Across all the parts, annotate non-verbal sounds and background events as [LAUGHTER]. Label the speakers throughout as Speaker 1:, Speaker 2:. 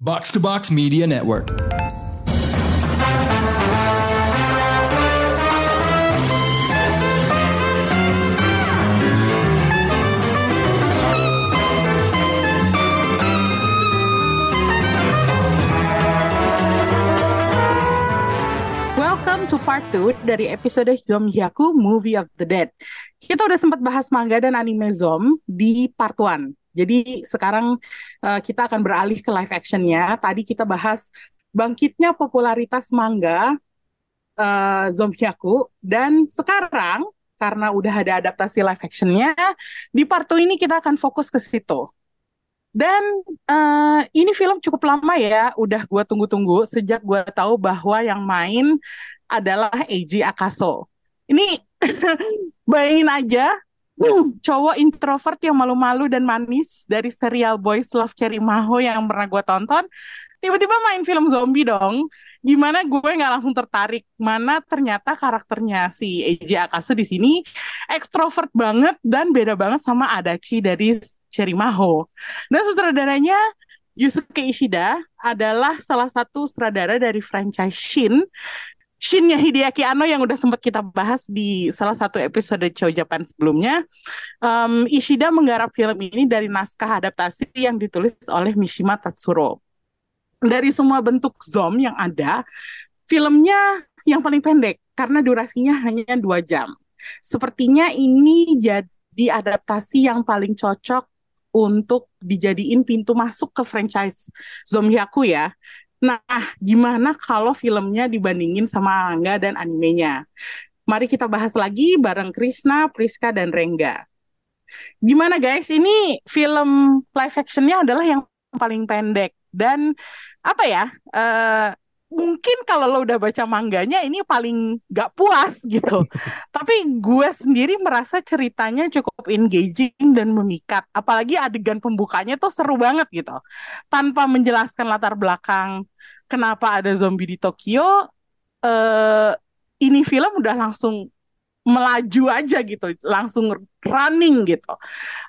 Speaker 1: Box to Box Media Network.
Speaker 2: To part 2 dari episode Zomhyaku Movie of the Dead. Kita udah sempat bahas manga dan anime Zom di part 1. Jadi sekarang uh, kita akan beralih ke live actionnya. Tadi kita bahas bangkitnya popularitas manga uh, Zomhyaku dan sekarang karena udah ada adaptasi live actionnya, di part 2 ini kita akan fokus ke situ. Dan uh, ini film cukup lama ya, udah gue tunggu-tunggu sejak gue tahu bahwa yang main adalah Eiji Akaso. Ini [LAUGHS] bayangin aja, cowok introvert yang malu-malu dan manis dari serial Boys Love Cherry Maho yang pernah gue tonton, tiba-tiba main film zombie dong. Gimana gue nggak langsung tertarik? Mana ternyata karakternya si Eiji Akaso di sini ekstrovert banget dan beda banget sama Adachi dari Cherry Maho. Dan sutradaranya Yusuke Ishida adalah salah satu sutradara dari franchise Shin. Shinnya Hideaki Anno yang udah sempat kita bahas di salah satu episode Chow Japan sebelumnya. Um, Ishida menggarap film ini dari naskah adaptasi yang ditulis oleh Mishima Tatsuro. Dari semua bentuk zom yang ada, filmnya yang paling pendek karena durasinya hanya dua jam. Sepertinya ini jadi adaptasi yang paling cocok untuk dijadiin pintu masuk ke franchise Zomhyaku ya. Nah, gimana kalau filmnya dibandingin sama manga dan animenya? Mari kita bahas lagi bareng Krisna, Priska, dan Rengga. Gimana guys, ini film live actionnya adalah yang paling pendek. Dan apa ya, uh, mungkin kalau lo udah baca mangganya ini paling gak puas gitu. [LAUGHS] Tapi gue sendiri merasa ceritanya cukup engaging dan memikat. Apalagi adegan pembukanya tuh seru banget gitu. Tanpa menjelaskan latar belakang kenapa ada zombie di Tokyo, uh, ini film udah langsung melaju aja gitu, langsung running gitu.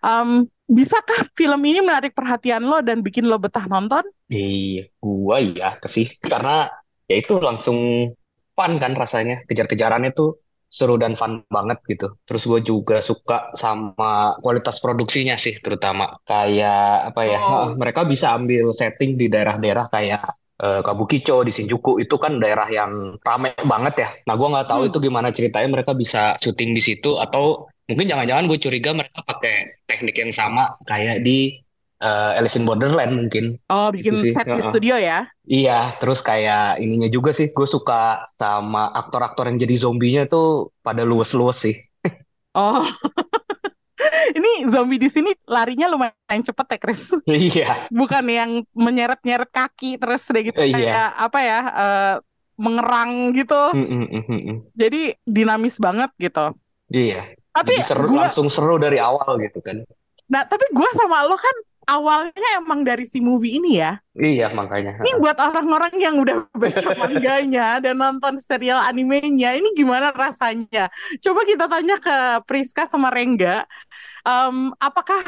Speaker 2: Um, bisakah film ini menarik perhatian lo dan bikin lo betah nonton?
Speaker 3: Iya, gua ya sih karena ya itu langsung fun kan rasanya kejar-kejarannya tuh seru dan fun banget gitu. Terus gue juga suka sama kualitas produksinya sih terutama kayak apa ya
Speaker 2: Oh.
Speaker 3: mereka bisa ambil setting di daerah-daerah kayak eh, Kabukicho di Shinjuku itu kan daerah yang rame banget ya. Nah gue nggak tahu
Speaker 2: Hmm.
Speaker 3: itu gimana ceritanya mereka bisa syuting di situ atau mungkin jangan-jangan gue curiga mereka pakai teknik yang sama kayak di eh, Alice in Borderland mungkin
Speaker 2: Oh, bikin
Speaker 3: sih.
Speaker 2: set di
Speaker 3: Heeh.
Speaker 2: studio ya?
Speaker 3: Iya, terus kayak ininya juga sih, gue suka sama aktor-aktor yang jadi zombinya tuh pada luwes-luwes sih.
Speaker 2: Oh, [LAUGHS] ini zombie di sini larinya lumayan cepet ya, Chris. [LAUGHS]
Speaker 3: Iya,
Speaker 2: Bukan yang menyeret-nyeret kaki terus udah gitu
Speaker 3: iya.
Speaker 2: kayak apa ya, eh, mengerang gitu.
Speaker 3: Mm, mm, mm, mm, mm.
Speaker 2: Jadi dinamis banget gitu.
Speaker 3: Iya,
Speaker 2: Tapi
Speaker 3: jadi seru,
Speaker 2: gua,
Speaker 3: langsung seru dari awal gitu kan.
Speaker 2: nah tapi gua sama lo kan awalnya emang dari si movie ini ya.
Speaker 3: Iya, makanya.
Speaker 2: Ini buat orang-orang yang udah [LAUGHS] baca manganya dan nonton serial animenya, ini gimana rasanya? Coba kita tanya ke Priska sama Rengga, em, apakah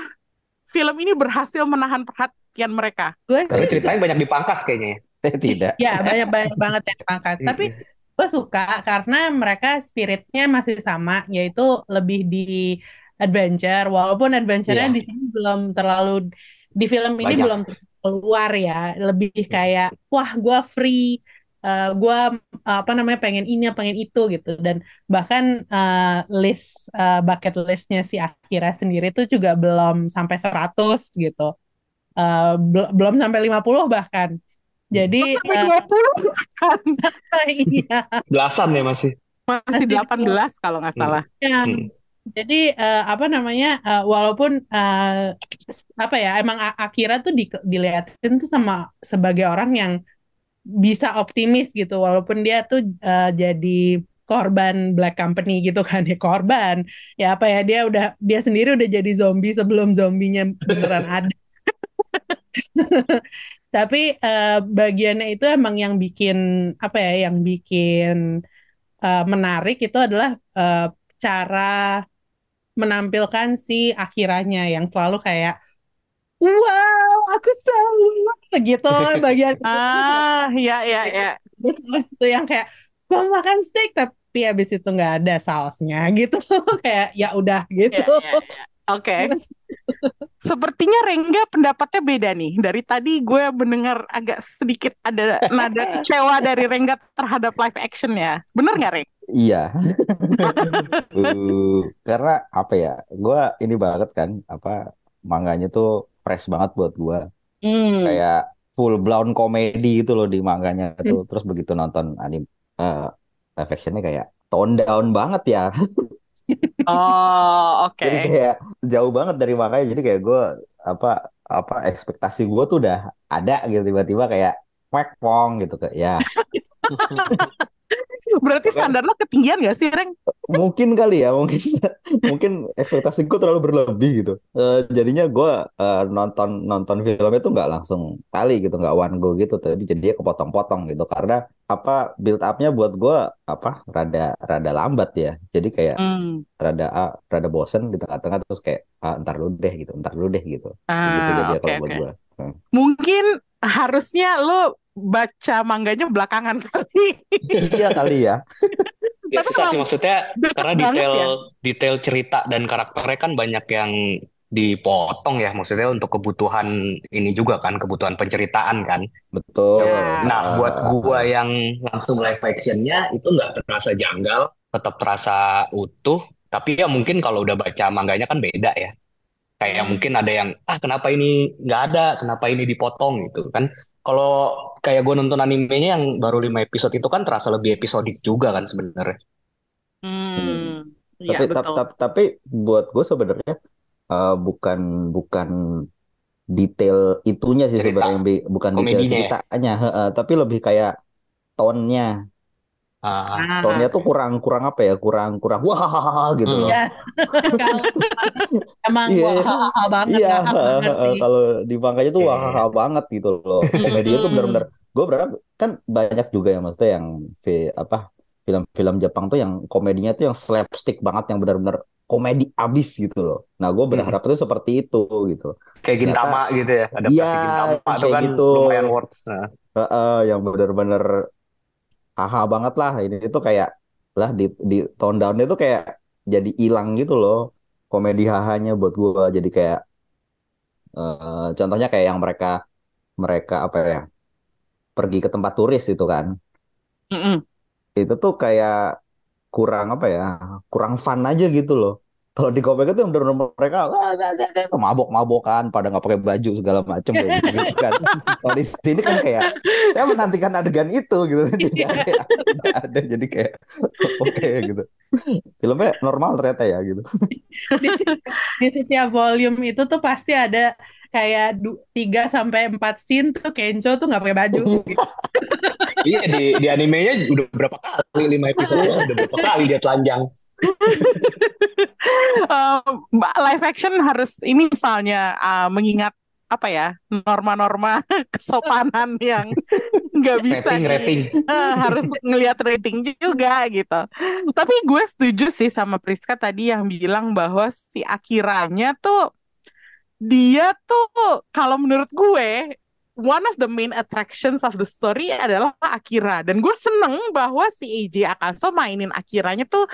Speaker 2: film ini berhasil menahan perhatian mereka?
Speaker 4: gue sih
Speaker 3: ceritanya banyak dipangkas kayaknya ya. [LAUGHS]
Speaker 5: Tidak.
Speaker 4: ya banyak banyak banget yang diangkat
Speaker 3: Mm,
Speaker 4: tapi gue suka karena mereka spiritnya masih sama yaitu lebih di adventure walaupun adventure-nya
Speaker 3: Iya,
Speaker 4: di sini belum terlalu di film ini
Speaker 3: banyak.
Speaker 4: belum keluar ya lebih kayak wah gue free eh gue apa namanya pengen ini pengen itu gitu dan bahkan eh, list eh, bucket listnya si Akira sendiri tuh juga belum sampai 100 gitu Eh, bel- belum sampai 50 bahkan jadi
Speaker 2: Sampai
Speaker 4: eh,
Speaker 2: 20 kan? [LAUGHS]
Speaker 4: iya
Speaker 3: Belasan ya masih.
Speaker 2: Masih
Speaker 4: masih
Speaker 2: 18 kalau nggak
Speaker 3: Mm,
Speaker 2: salah.
Speaker 4: Ya,
Speaker 3: mm.
Speaker 4: Jadi eh, apa namanya eh, walaupun s- apa ya emang Akira tuh di, dilihatin tuh sama sebagai orang yang bisa optimis gitu. Walaupun dia tuh eh, jadi korban Black Company gitu kan ya korban. Ya apa ya dia udah dia sendiri udah jadi zombie sebelum zombinya beneran ada. [LAUGHS] Tapi eh, bagiannya itu emang yang bikin apa ya yang bikin eh, menarik itu adalah eh, cara menampilkan si Akiranya yang selalu kayak wow aku salah gitu bagian
Speaker 2: Ah, ya ya ya.
Speaker 4: itu yang kayak gue makan steak tapi habis itu nggak ada sausnya gitu [LAUGHS] kayak ya udah
Speaker 2: Ya,
Speaker 4: gitu
Speaker 2: ya, ya. Oke. Sepertinya Rengga pendapatnya beda nih. Dari tadi gue mendengar agak sedikit ada nada kecewa dari Rengga terhadap live action ya. Bener nggak, Reng?
Speaker 5: Iya. [LAUGHS] Uh, karena apa ya? Gua ini banget kan, apa manganya tuh fresh banget buat gua.
Speaker 2: Hmm.
Speaker 5: Kayak full blown komedi itu loh di manganya tuh. [LAUGHS] Terus begitu nonton anime eh live actionnya kayak tone down banget ya. [LAUGHS]
Speaker 2: Oh, oke.
Speaker 5: Jadi kayak jauh banget dari manganya. Jadi kayak gua apa apa ekspektasi gua tuh udah ada gitu tiba-tiba kayak kwek pong gitu kayak ya
Speaker 2: Berarti standar lo ketinggian gak sih, Reng?
Speaker 5: mungkin kali ya mungkin [LAUGHS] mungkin ekspektasiku terlalu berlebih gitu. Eh, jadinya gue nonton nonton filmnya tuh nggak langsung kali gitu nggak one go gitu tapi jadinya kepotong-potong gitu. Karena apa build upnya buat gue apa rada rada lambat ya. Jadi kayak
Speaker 2: Hmm.
Speaker 5: rada ah, rada bosen di tengah-tengah terus kayak ah, ntar lu deh gitu ntar lu deh gitu. Gitu
Speaker 2: Ah,
Speaker 5: jadi
Speaker 2: oke,
Speaker 5: kalau buat
Speaker 2: oke.
Speaker 5: gue
Speaker 2: Mungkin harusnya lo baca mangganya belakangan kali.
Speaker 5: iya kali ya
Speaker 3: Ya
Speaker 2: Tapi
Speaker 3: susah sih
Speaker 2: kalau
Speaker 3: maksudnya karena
Speaker 2: banget
Speaker 3: detail
Speaker 2: ya.
Speaker 3: detail cerita dan karakternya kan banyak yang dipotong ya maksudnya untuk kebutuhan ini juga kan kebutuhan penceritaan kan.
Speaker 5: betul
Speaker 2: Ya.
Speaker 3: Nah
Speaker 5: Ah,
Speaker 3: buat gua yang langsung live actionnya itu nggak terasa janggal, tetap terasa utuh. Tapi ya mungkin kalau udah baca manganya kan beda ya. Kayak
Speaker 2: Hmm.
Speaker 3: mungkin ada yang ah kenapa ini nggak ada, kenapa ini dipotong gitu kan. Kalau kayak gue nonton animenya yang baru lima episode itu kan terasa lebih episodik juga kan sebenarnya.
Speaker 2: Hmm. Iya,
Speaker 5: Tapi tap,
Speaker 2: betul.
Speaker 5: tap- tapi buat gue sebenarnya eh, bukan bukan detail itunya sih
Speaker 3: Cerita,
Speaker 5: sebenarnya bukan detail
Speaker 3: ya.
Speaker 5: ceritanya, heeh, tapi lebih kayak tone-nya.
Speaker 3: Ah,
Speaker 2: Ah,
Speaker 5: Tone-nya tuh kurang kurang apa ya? Kurang kurang wah gitu
Speaker 3: hmm.
Speaker 5: loh.
Speaker 4: ya kalau [LAUGHS] emang
Speaker 5: Iya,
Speaker 4: wah banget
Speaker 5: iya, Kalau di manganya tuh
Speaker 3: Iya,
Speaker 5: wah
Speaker 3: iya.
Speaker 5: banget gitu loh. Komedinya tuh
Speaker 2: Hmm.
Speaker 5: benar-benar gue berharap kan banyak juga ya maksudnya yang fi- apa film-film Jepang tuh yang komedinya tuh yang slapstick banget yang benar-benar komedi abis gitu loh. Nah, gue
Speaker 3: Hmm.
Speaker 5: berharap itu seperti itu gitu.
Speaker 3: Kayak
Speaker 5: Ternyata
Speaker 3: Gintama gitu ya, adaptasi
Speaker 5: iya
Speaker 3: Gintama tuh
Speaker 5: kayak
Speaker 3: kan
Speaker 5: gitu.
Speaker 3: lumayan worth. Nah,
Speaker 5: Heeh, yang benar-benar haha banget lah. Ini itu kayak lah di di tone down itu kayak jadi hilang gitu loh komedi hahanya buat gue. Jadi kayak eh, contohnya kayak yang mereka mereka apa ya pergi ke tempat turis itu kan.
Speaker 2: Mm-mm.
Speaker 5: Itu tuh kayak kurang apa ya kurang fun aja gitu loh kalau di komik itu yang bener-bener mereka mabok-mabokan pada nggak pakai baju segala macem kayak gitu, gitu kan kalau di sini kan kayak saya menantikan adegan itu gitu [LAUGHS] tidak ada tidak ada jadi kayak oke gitu filmnya normal ternyata ya gitu
Speaker 4: di, setiap, di setiap volume itu tuh pasti ada kayak 3 sampai 4 scene tuh Kencho tuh nggak pakai baju gitu. [LAUGHS]
Speaker 3: iya di di animenya udah berapa kali lima episode udah berapa kali dia telanjang.
Speaker 2: Mbak, [LAUGHS] live action harus ini misalnya eh, mengingat apa ya norma-norma [LAUGHS] kesopanan yang [LAUGHS] nggak bisa
Speaker 3: Rating rating.
Speaker 2: eh, harus ngelihat rating juga gitu. Tapi gue setuju sih sama Priska tadi yang bilang bahwa si Akiranya tuh dia tuh kalau menurut gue one of the main attractions of the story adalah Akira. Dan gue seneng bahwa si AJ Akaso mainin Akiranya tuh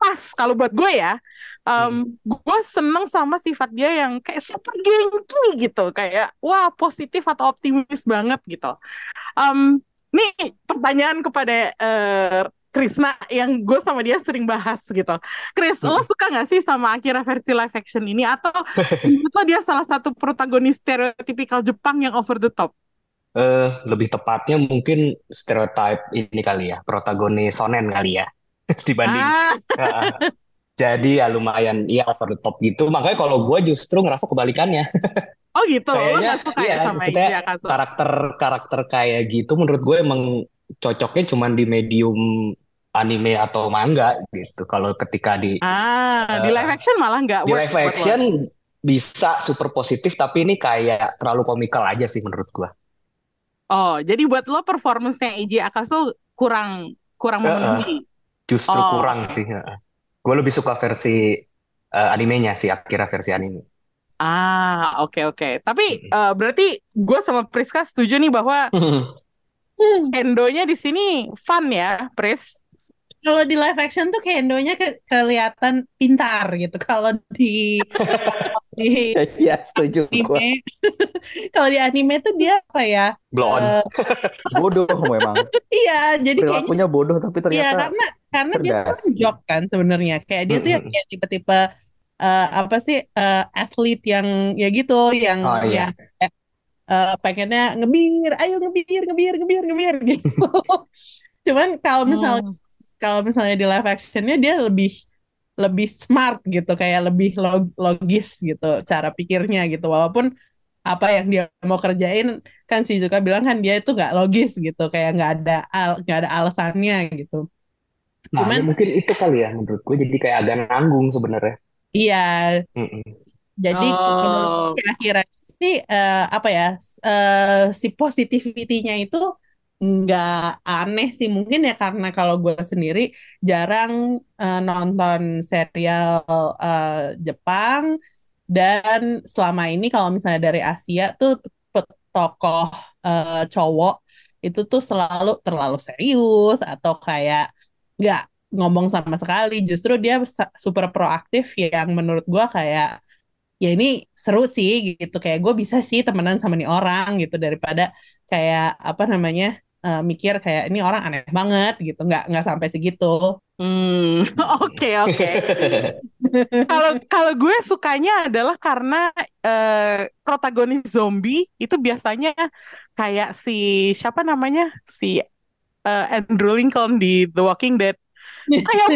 Speaker 2: pas. Kalau buat gue ya um, gue seneng sama sifat dia yang kayak super gengki gitu. Kayak wah positif atau optimis banget gitu. Um, nih pertanyaan kepada eh, Krisna yang gue sama dia sering bahas gitu. Chris, lo suka gak sih sama Akira versi live action ini? Atau [LAUGHS] menurut lo dia salah satu protagonis stereotipikal Jepang yang over the top?
Speaker 3: Eh, lebih tepatnya mungkin stereotype ini kali ya, protagonis shonen kali ya [LAUGHS] dibanding.
Speaker 2: Ah,
Speaker 3: Heeh. Jadi ya lumayan ya over the top gitu. Makanya kalau gue justru ngerasa kebalikannya. [LAUGHS]
Speaker 2: oh gitu, lo
Speaker 3: Kayaknya
Speaker 2: gak suka
Speaker 3: iya,
Speaker 2: ya sama Akaso?
Speaker 3: karakter-karakter kayak gitu menurut gue emang cocoknya cuma di medium anime atau manga gitu. Kalau ketika di
Speaker 2: Ah, di
Speaker 3: Eh,
Speaker 2: live action malah nggak
Speaker 3: di live action bisa super positif tapi ini kayak terlalu komikal aja sih menurut gue.
Speaker 2: Oh, jadi buat lo performance-nya Eiji Akaso kurang kurang memenuhi.
Speaker 3: Justru
Speaker 2: Oh,
Speaker 3: kurang sih. Gue lebih suka versi eh, animenya sih, Akira versi anime.
Speaker 2: Ah, oke oke. Tapi eh, berarti gue sama Priska setuju nih bahwa [LAUGHS] Endonya di sini fun ya, Pris.
Speaker 4: Kalau di live action tuh Kendonya ke kelihatan pintar gitu. Kalau di [LAUGHS] di
Speaker 5: Iya, setuju
Speaker 4: anime, [LAUGHS] kalau di anime tuh dia apa ya?
Speaker 3: Blow on.
Speaker 4: eh, [LAUGHS]
Speaker 5: Bodoh memang.
Speaker 4: iya, jadi kayaknya
Speaker 5: Perilakunya bodoh tapi
Speaker 4: Iya,
Speaker 5: ternyata
Speaker 4: karena karena dia tuh jock kan sebenarnya. Kayak dia tuh ya kayak tipe-tipe eh, apa sih eh, atlet yang ya gitu, yang
Speaker 3: Oh iya.
Speaker 4: yang kayak, eh, pengennya ngebir, ayo ngebir, ngebir, ngebir, ngebir gitu. Cuman kalau misalnya
Speaker 2: Hmm.
Speaker 4: Kalau misalnya di live actionnya dia lebih lebih smart gitu, kayak lebih log- logis gitu cara pikirnya gitu. Walaupun apa yang dia mau kerjain kan si Zuka bilang kan dia itu nggak logis gitu, kayak nggak ada al nggak ada alasannya gitu.
Speaker 3: Nah,
Speaker 4: Cuman
Speaker 3: ya mungkin itu kali ya menurut gue jadi kayak agak nanggung sebenarnya.
Speaker 4: iya,
Speaker 3: Mm-mm.
Speaker 4: jadi menurut
Speaker 2: Oh.
Speaker 4: si Akira sih eh, apa ya eh, si positivity-nya itu nggak aneh sih. Mungkin ya karena kalau gue sendiri jarang eh, nonton serial eh, Jepang. Dan selama ini kalau misalnya dari Asia tuh tokoh eh, cowok itu tuh selalu terlalu serius atau kayak nggak ngomong sama sekali. Justru dia super proaktif yang menurut gue kayak ya ini seru sih gitu. Kayak gue bisa sih temenan sama nih orang gitu daripada kayak apa namanya eh, mikir kayak ini orang aneh banget gitu. Nggak nggak sampai segitu.
Speaker 2: Hmm, [LAUGHS] oke oke. [LAUGHS] Kalau kalau gue sukanya adalah karena eh, protagonis zombie itu biasanya kayak si siapa namanya? Si eh, Andrew Lincoln di The Walking Dead kayak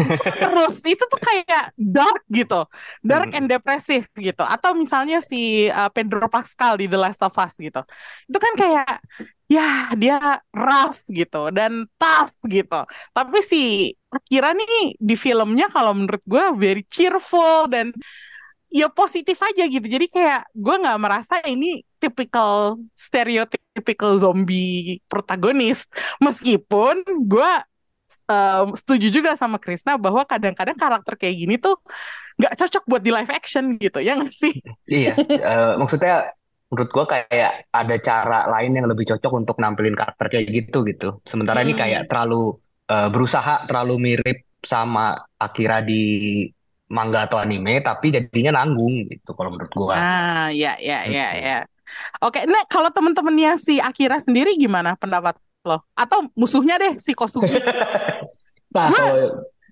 Speaker 2: [LAUGHS] terus itu tuh kayak dark gitu. Dark
Speaker 3: Hmm.
Speaker 2: and depresif gitu. Atau misalnya si uh, Pedro Pascal di The Last of Us gitu. Itu kan kayak ya dia rough gitu dan tough gitu. Tapi si Akira nih di filmnya kalau menurut gue very cheerful dan ya positif aja gitu. Jadi kayak gue nggak merasa ini typical stereotypical zombie protagonis. Meskipun gue um, setuju juga sama Krisna bahwa kadang-kadang karakter kayak gini tuh nggak cocok buat di live action gitu ya nggak sih?
Speaker 3: Iya, eh, maksudnya menurut gua kayak ada cara lain yang lebih cocok untuk nampilin karakter kayak gitu gitu. Sementara ini
Speaker 2: Hmm.
Speaker 3: kayak terlalu eh, berusaha terlalu mirip sama Akira di manga atau anime, tapi jadinya nanggung gitu kalau menurut gua.
Speaker 2: Ah, ya, ya, ya,
Speaker 3: Mm-mm.
Speaker 2: ya. Oke, nah kalau temen-temennya si Akira sendiri gimana pendapat lo? Atau musuhnya deh si Kosugi? [LAUGHS]
Speaker 3: Nah,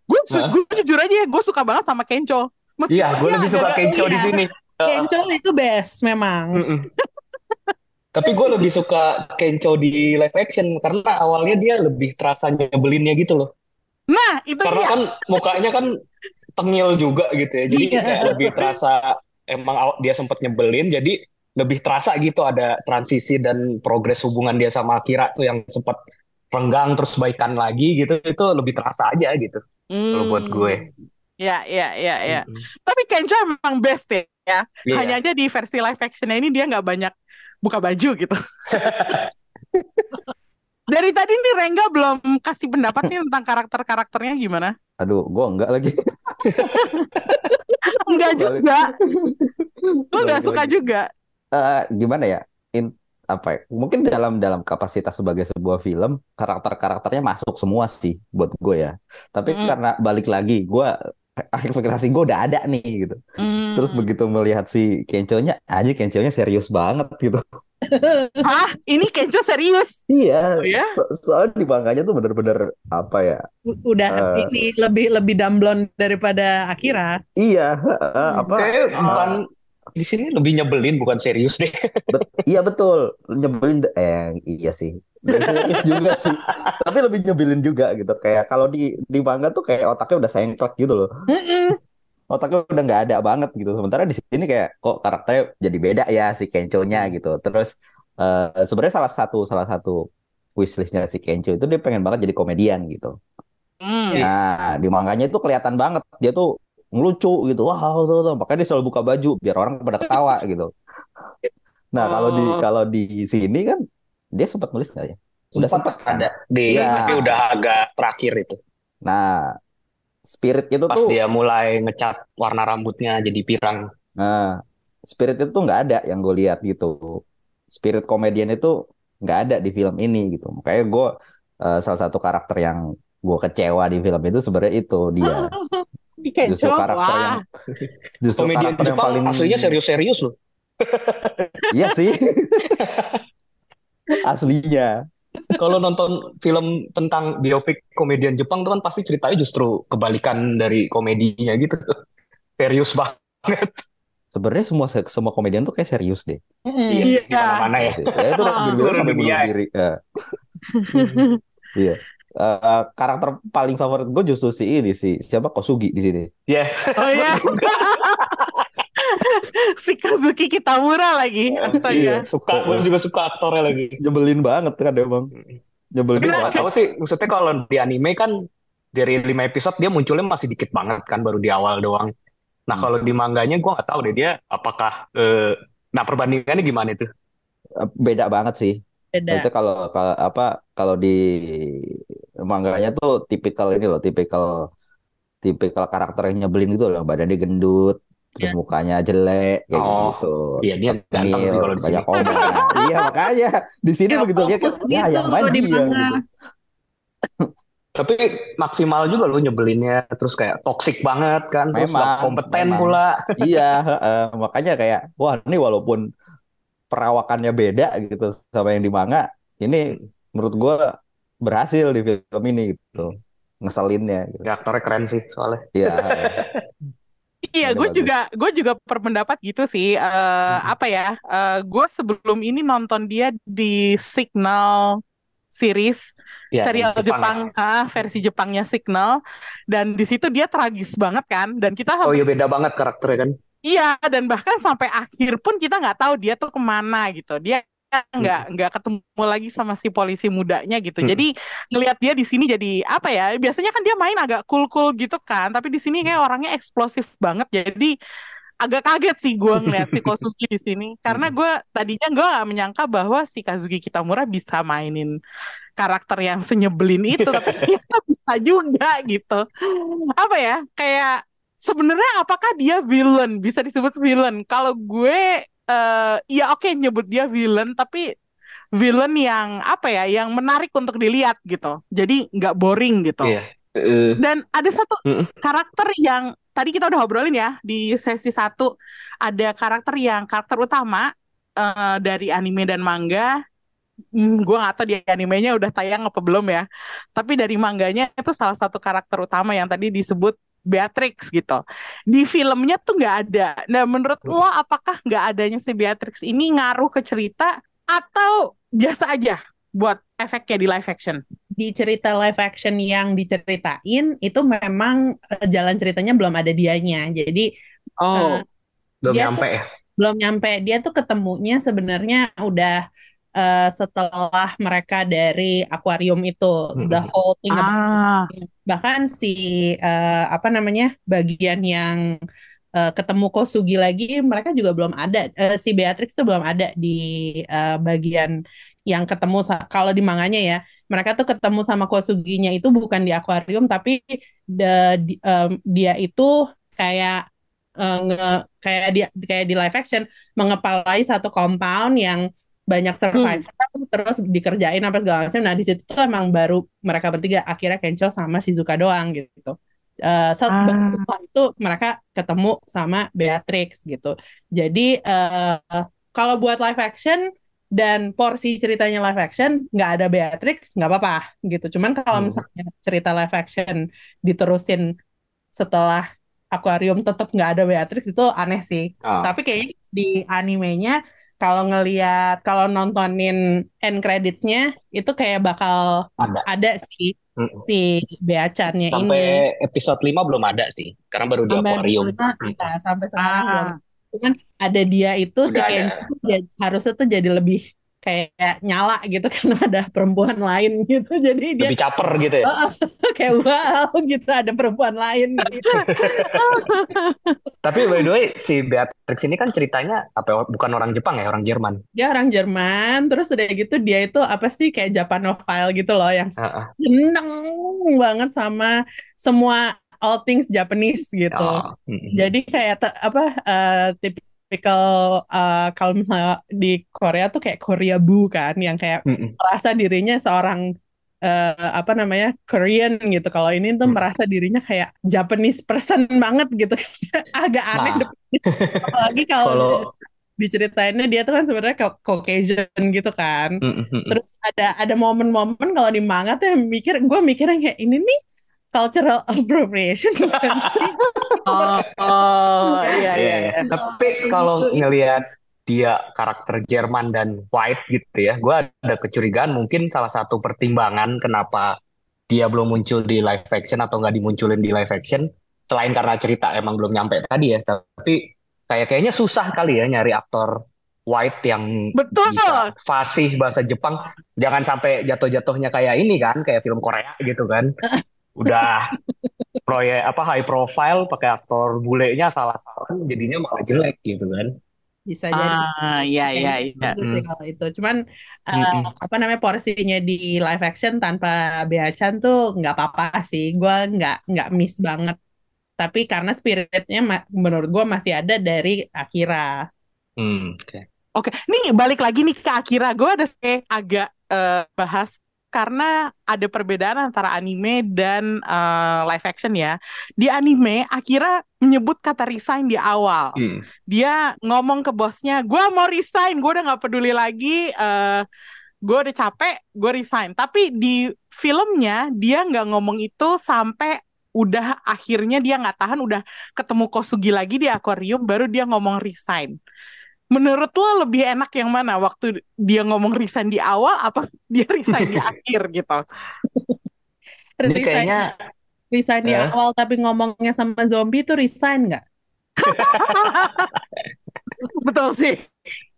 Speaker 2: gue, gue jujur aja, gue suka banget sama Kencho. Meskipun
Speaker 3: iya, gue
Speaker 2: dia
Speaker 3: lebih suka
Speaker 2: agak-
Speaker 3: Kencho di
Speaker 4: iya.
Speaker 3: sini. [LAUGHS]
Speaker 4: Kencho itu best memang.
Speaker 3: Tapi gue lebih suka Kencho di live action karena awalnya dia lebih terasa nyebelinnya gitu loh.
Speaker 2: Nah, itu
Speaker 3: Karena
Speaker 2: dia.
Speaker 3: kan mukanya kan tengil juga gitu ya. Jadi
Speaker 4: Iya.
Speaker 3: kayak lebih terasa emang dia sempat nyebelin jadi lebih terasa gitu ada transisi dan progres hubungan dia sama Akira tuh yang sempat renggang terus baikan lagi gitu itu lebih terasa aja gitu kalau buat gue.
Speaker 2: Hmm. Ya, ya, ya, ya.
Speaker 3: Mm-mm.
Speaker 2: Tapi Kencho emang best ya.
Speaker 3: Iya.
Speaker 2: Hanya aja di versi live actionnya ini dia nggak banyak buka baju gitu. [LAUGHS] Dari tadi nih Rengga belum kasih pendapat nih tentang karakter-karakternya gimana?
Speaker 5: Aduh, gua enggak lagi.
Speaker 2: Enggak juga. Lo nggak suka
Speaker 5: lagi.
Speaker 2: juga.
Speaker 5: Eh, gimana ya? In, apa ya? Mungkin dalam dalam kapasitas sebagai sebuah film, karakter-karakternya masuk semua sih buat gue ya. Tapi
Speaker 2: Mm-mm.
Speaker 5: karena balik lagi, gue ekspektasi gue udah ada nih gitu.
Speaker 2: Hmm.
Speaker 5: Terus begitu melihat si Kencho-nya, aja Kencho-nya serius banget gitu. [LAUGHS]
Speaker 2: Hah? Ini Kencho serius?
Speaker 5: Iya,
Speaker 2: Oh ya?
Speaker 5: so- soalnya di manganya tuh bener-bener apa ya?
Speaker 4: U- udah
Speaker 5: Eh.
Speaker 4: ini lebih lebih damblon daripada Akira
Speaker 5: Iya,
Speaker 2: Hmm.
Speaker 5: apa?
Speaker 3: Kayaknya
Speaker 5: eh,
Speaker 3: bukan di sini lebih nyebelin bukan serius deh.
Speaker 5: Bet- iya betul, nyebelin eh iya sih. Serius [LAUGHS] juga sih. Tapi lebih nyebelin juga gitu. Kayak kalau di di manga tuh kayak otaknya udah sengklek gitu loh. Otaknya udah nggak ada banget gitu. Sementara di sini kayak kok karakternya jadi beda ya si Kencho-nya gitu. Terus eh, sebenarnya salah satu salah satu wishlistnya si Kencho itu dia pengen banget jadi komedian gitu.
Speaker 2: Hmm.
Speaker 5: Nah, di manganya itu kelihatan banget dia tuh ngelucu gitu. Wah, tuh, tuh. Makanya dia selalu buka baju biar orang pada ketawa [LAUGHS] gitu. Nah, kalau di
Speaker 2: Oh.
Speaker 5: kalau di sini kan dia sempat nulis nggak ya? Udah sempat kan?
Speaker 3: ada di
Speaker 5: Iya.
Speaker 3: tapi udah agak terakhir itu.
Speaker 5: Nah, spirit itu
Speaker 3: Pas
Speaker 5: tuh
Speaker 3: dia mulai ngecat warna rambutnya jadi pirang.
Speaker 5: nah spirit itu nggak ada yang gue lihat gitu spirit komedian itu nggak ada di film ini gitu makanya gue uh, salah satu karakter yang gue kecewa di film itu sebenarnya itu dia [LAUGHS] justru karakter yang [LAUGHS]
Speaker 3: justru komedian karakter Jepang yang paling aslinya serius-serius loh. [LAUGHS]
Speaker 5: Iya sih. [LAUGHS] Aslinya.
Speaker 3: Kalau nonton film tentang biopik komedian Jepang tuh kan pasti ceritanya justru kebalikan dari komedinya gitu. Serius banget.
Speaker 5: Sebenarnya semua semua komedian tuh kayak serius deh.
Speaker 3: Mm, iya yeah. mana ya.
Speaker 5: Ya itu udah sampai bunuh diri. Ya. iya uh, karakter paling favorit gue justru si ini si siapa Kosugi di sini.
Speaker 3: Yes. [LAUGHS]
Speaker 2: Oh iya. [LAUGHS] si Kazuki Kitamura lagi.
Speaker 3: Iya, Astaga. Iya, suka gue juga suka aktornya lagi.
Speaker 5: Nyebelin banget kan emang. Nyebelin
Speaker 3: banget. Tahu sih maksudnya kalau di anime kan dari lima episode dia munculnya masih dikit banget kan baru di awal doang. Nah hmm. kalau di mangganya gue nggak tahu deh dia apakah eh, nah perbandingannya gimana itu?
Speaker 5: Beda banget sih. Beda. Itu kalau kalau apa kalau di mangganya tuh tipikal ini loh, tipikal tipikal karakter yang nyebelin gitu loh, badannya gendut, terus yeah. mukanya jelek kayak
Speaker 3: oh,
Speaker 5: gitu.
Speaker 3: Iya dia ganteng sih kalau di
Speaker 5: banyak komen. [LAUGHS] iya makanya di sini ya, begitu kan ya yang mandi ya gitu.
Speaker 3: Tapi maksimal juga lo nyebelinnya terus kayak toxic banget kan terus memang, kompeten memang. pula. [LAUGHS]
Speaker 5: iya, uh, makanya kayak wah ini walaupun perawakannya beda gitu sama yang di manga, ini menurut gua berhasil di film ini gitu ngeselinnya gitu.
Speaker 3: ya aktornya keren sih soalnya
Speaker 5: iya [LAUGHS]
Speaker 2: Iya, gue juga gue juga berpendapat gitu sih. Uh, hmm. Apa ya? Uh, gue sebelum ini nonton dia di Signal series ya, serial Jepang, Jepang ya. ah, versi Jepangnya Signal dan di situ dia tragis banget kan dan kita
Speaker 3: oh iya beda banget karakternya kan
Speaker 2: iya dan bahkan sampai akhir pun kita nggak tahu dia tuh ke mana gitu dia nggak nggak ketemu lagi sama si polisi mudanya gitu. Hmm. Jadi ngelihat dia di sini jadi apa ya? Biasanya kan dia main agak cool-cool gitu kan, tapi di sini kayak orangnya eksplosif banget. Jadi agak kaget sih gue ngeliat si [LAUGHS] Kosugi di sini karena gue tadinya gue gak menyangka bahwa si Kazuki Kitamura bisa mainin karakter yang senyebelin itu tapi [LAUGHS] ternyata bisa juga gitu apa ya kayak sebenarnya apakah dia villain bisa disebut villain kalau gue uh, ya oke okay, nyebut dia villain tapi villain yang apa ya yang menarik untuk dilihat gitu jadi nggak boring gitu yeah. Iya. uh, dan ada satu uh, karakter yang tadi kita udah ngobrolin ya di sesi satu ada karakter yang karakter utama uh, dari anime dan manga hmm, gue gak tahu di animenya udah tayang apa belum ya tapi dari mangganya itu salah satu karakter utama yang tadi disebut Beatrix gitu. Di filmnya tuh nggak ada. Nah, menurut hmm. lo apakah nggak adanya si Beatrix ini ngaruh ke cerita atau biasa aja buat efeknya di live action?
Speaker 4: Di cerita live action yang diceritain itu memang uh, jalan ceritanya belum ada dianya. Jadi
Speaker 3: oh, uh, belum nyampe ya.
Speaker 4: Belum nyampe. Dia tuh ketemunya sebenarnya udah uh, setelah mereka dari akuarium itu hmm. the whole thing ah. bahkan si uh, apa namanya bagian yang uh, ketemu Kosugi lagi mereka juga belum ada uh, si Beatrix tuh belum ada di uh, bagian yang ketemu kalau di manganya ya mereka tuh ketemu sama Kosuginya itu bukan di akuarium tapi the, di, um, dia itu kayak uh, nge, kayak di kayak di live action mengepalai satu compound yang banyak survivor hmm. terus dikerjain apa segala macam. Nah di situ tuh emang baru mereka bertiga akhirnya Kencho sama Shizuka doang gitu. Uh, setelah ah. itu mereka ketemu sama Beatrix gitu. Jadi uh, kalau buat live action dan porsi ceritanya live action nggak ada Beatrix nggak apa-apa gitu. Cuman kalau hmm. misalnya cerita live action diterusin setelah akuarium tetap nggak ada Beatrix itu aneh sih. Oh. Tapi kayaknya di animenya kalau ngelihat kalau nontonin end creditsnya itu kayak bakal ada, ada sih hmm. si Beacannya
Speaker 3: ini. Sampai episode 5 belum ada sih. Karena baru di akuarium.
Speaker 4: Iya, sampai sekarang ah. belum. Cuman ada dia itu Udah si Kenji harusnya tuh jadi lebih kayak nyala gitu [LAUGHS] karena ada perempuan lain gitu jadi dia
Speaker 3: lebih caper gitu ya oh, [LAUGHS]
Speaker 4: kayak wow gitu ada perempuan lain gitu.
Speaker 3: tapi by the way si Beatrix ini kan ceritanya apa bukan orang Jepang ya orang Jerman
Speaker 4: dia orang Jerman terus udah gitu dia itu apa sih kayak Japanophile gitu loh yang uh -uh. seneng banget sama semua all things Japanese gitu oh. jadi kayak apa uh, tipikal uh, kalau misalnya di Korea tuh kayak Korea Bu kan yang kayak
Speaker 3: Mm-mm.
Speaker 4: merasa dirinya seorang uh, apa namanya Korean gitu. Kalau ini tuh
Speaker 3: Hmm.
Speaker 4: merasa dirinya kayak Japanese person banget gitu. [LAUGHS] Agak aneh
Speaker 3: Nah.
Speaker 4: Apalagi [LAUGHS] kalau diceritainnya dia tuh kan sebenarnya Cau- Caucasian gitu kan.
Speaker 3: Mm-mm, mm-mm.
Speaker 4: Terus ada ada momen-momen kalau di manga tuh yang mikir gue mikirnya kayak ini nih cultural [LAUGHS] appropriation bukan sih?
Speaker 2: Oh, oh, iya, iya,
Speaker 3: Iya,
Speaker 2: iya.
Speaker 3: iya. Tapi kalau ngelihat dia karakter Jerman dan White gitu ya, gue ada kecurigaan mungkin salah satu pertimbangan kenapa dia belum muncul di live action atau nggak dimunculin di live action, selain karena cerita emang belum nyampe tadi ya, tapi kayak kayaknya susah kali ya nyari aktor White yang
Speaker 2: Betul.
Speaker 3: bisa fasih bahasa Jepang. Jangan sampai jatuh-jatuhnya kayak ini kan, kayak film Korea gitu kan. [LAUGHS] Udah proyek apa high profile pakai aktor bulenya salah-salah jadinya malah jelek gitu kan.
Speaker 4: Bisa jadi.
Speaker 2: Ah, iya, iya, iya.
Speaker 4: Bagus sih
Speaker 3: Mm.
Speaker 4: kalau itu. Cuman eh,
Speaker 3: Mm-mm.
Speaker 4: apa namanya porsinya di live action tanpa Bea Chan tuh nggak apa-apa sih. Gua nggak nggak miss banget. Tapi karena spiritnya ma- menurut gua masih ada dari Akira.
Speaker 3: Hmm, oke.
Speaker 2: Oke, nih balik lagi nih ke Akira. Gue ada sih agak eh, bahas karena ada perbedaan antara anime dan eh, live action ya. Di anime, Akira menyebut kata resign di awal.
Speaker 3: Hmm.
Speaker 2: Dia ngomong ke bosnya, gue mau resign, gue udah nggak peduli lagi. eh gue udah capek, gue resign. Tapi di filmnya dia nggak ngomong itu sampai udah akhirnya dia nggak tahan, udah ketemu Kosugi lagi di akuarium, baru dia ngomong resign. Menurut lo lebih enak yang mana? Waktu dia ngomong resign di awal apa [LAUGHS] dia resign di akhir gitu?
Speaker 3: Ini
Speaker 4: Resign,
Speaker 3: kayaknya
Speaker 4: resign di
Speaker 3: Eh?
Speaker 4: awal tapi ngomongnya sama zombie itu resign nggak? [LAUGHS]
Speaker 2: Betul sih.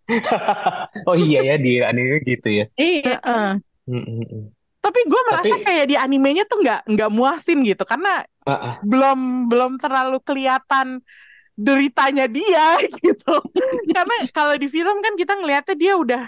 Speaker 2: [LAUGHS]
Speaker 3: oh iya ya di anime gitu ya.
Speaker 4: Iya.
Speaker 2: Heeh.
Speaker 3: Hmm, hmm, hmm.
Speaker 2: Tapi gue merasa
Speaker 3: Tapi-
Speaker 2: kayak di animenya tuh nggak nggak muasin gitu karena
Speaker 3: Ah, ah.
Speaker 2: belum belum terlalu kelihatan deritanya dia [LAUGHS] gitu. Karena kalau di film kan kita ngelihatnya dia udah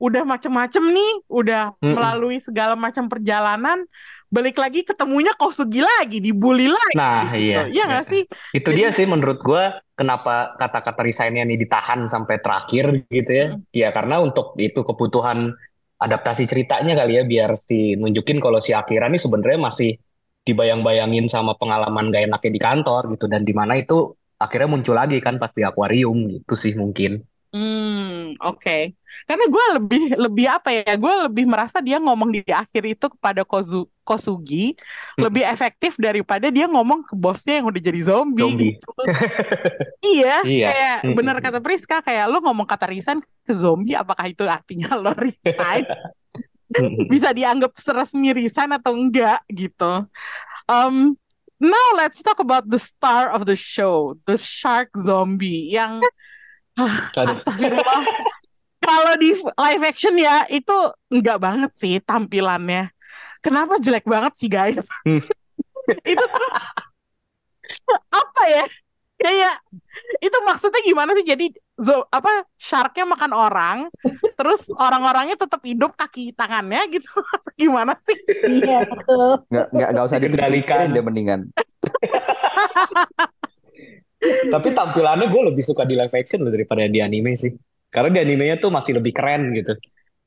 Speaker 2: udah macem-macem nih, udah
Speaker 3: Mm-mm.
Speaker 2: melalui segala macam perjalanan, balik lagi ketemunya Kosugi lagi, dibully lagi.
Speaker 3: Nah,
Speaker 2: gitu.
Speaker 3: iya.
Speaker 2: Iya nggak sih?
Speaker 3: Itu dia sih menurut gua kenapa kata-kata resignnya ini ditahan sampai terakhir gitu ya. Ya karena untuk itu kebutuhan adaptasi ceritanya kali ya biar si nunjukin kalau si Akira ini sebenarnya masih dibayang-bayangin sama pengalaman gak enaknya di kantor gitu dan di mana itu akhirnya muncul lagi kan pas di akuarium gitu sih mungkin.
Speaker 2: Hmm, oke. Karena gue lebih lebih apa ya? Gue lebih merasa dia ngomong di akhir itu kepada Kozu, Kosugi
Speaker 3: Hmm.
Speaker 2: lebih efektif daripada dia ngomong ke bosnya yang udah jadi zombie.
Speaker 3: Zombie.
Speaker 2: gitu. [LAUGHS] iya,
Speaker 3: Iya.
Speaker 2: kayak
Speaker 3: Mm-mm.
Speaker 2: benar kata Priska kayak lo ngomong kata resign ke zombie, apakah itu artinya [LAUGHS] lo resign? Bisa dianggap seresmi resign atau enggak gitu. Um, now let's talk about the star of the show, the shark zombie yang ah. Astagfirullah. Kalau di live action ya itu enggak banget sih tampilannya. Kenapa jelek banget sih guys?
Speaker 3: Hmm. [LAUGHS]
Speaker 2: itu terus apa ya? Kayak itu maksudnya gimana sih? Jadi zo, apa sharknya makan orang, terus orang-orangnya tetap hidup kaki tangannya gitu. [LAUGHS] gimana sih?
Speaker 4: Iya betul.
Speaker 5: Nggak, nggak, nggak usah
Speaker 3: Dikendalikan.
Speaker 5: dipikirin deh mendingan. [LAUGHS]
Speaker 3: Tapi tampilannya gue lebih suka di live action loh daripada di anime sih. Karena di animenya tuh masih lebih keren gitu.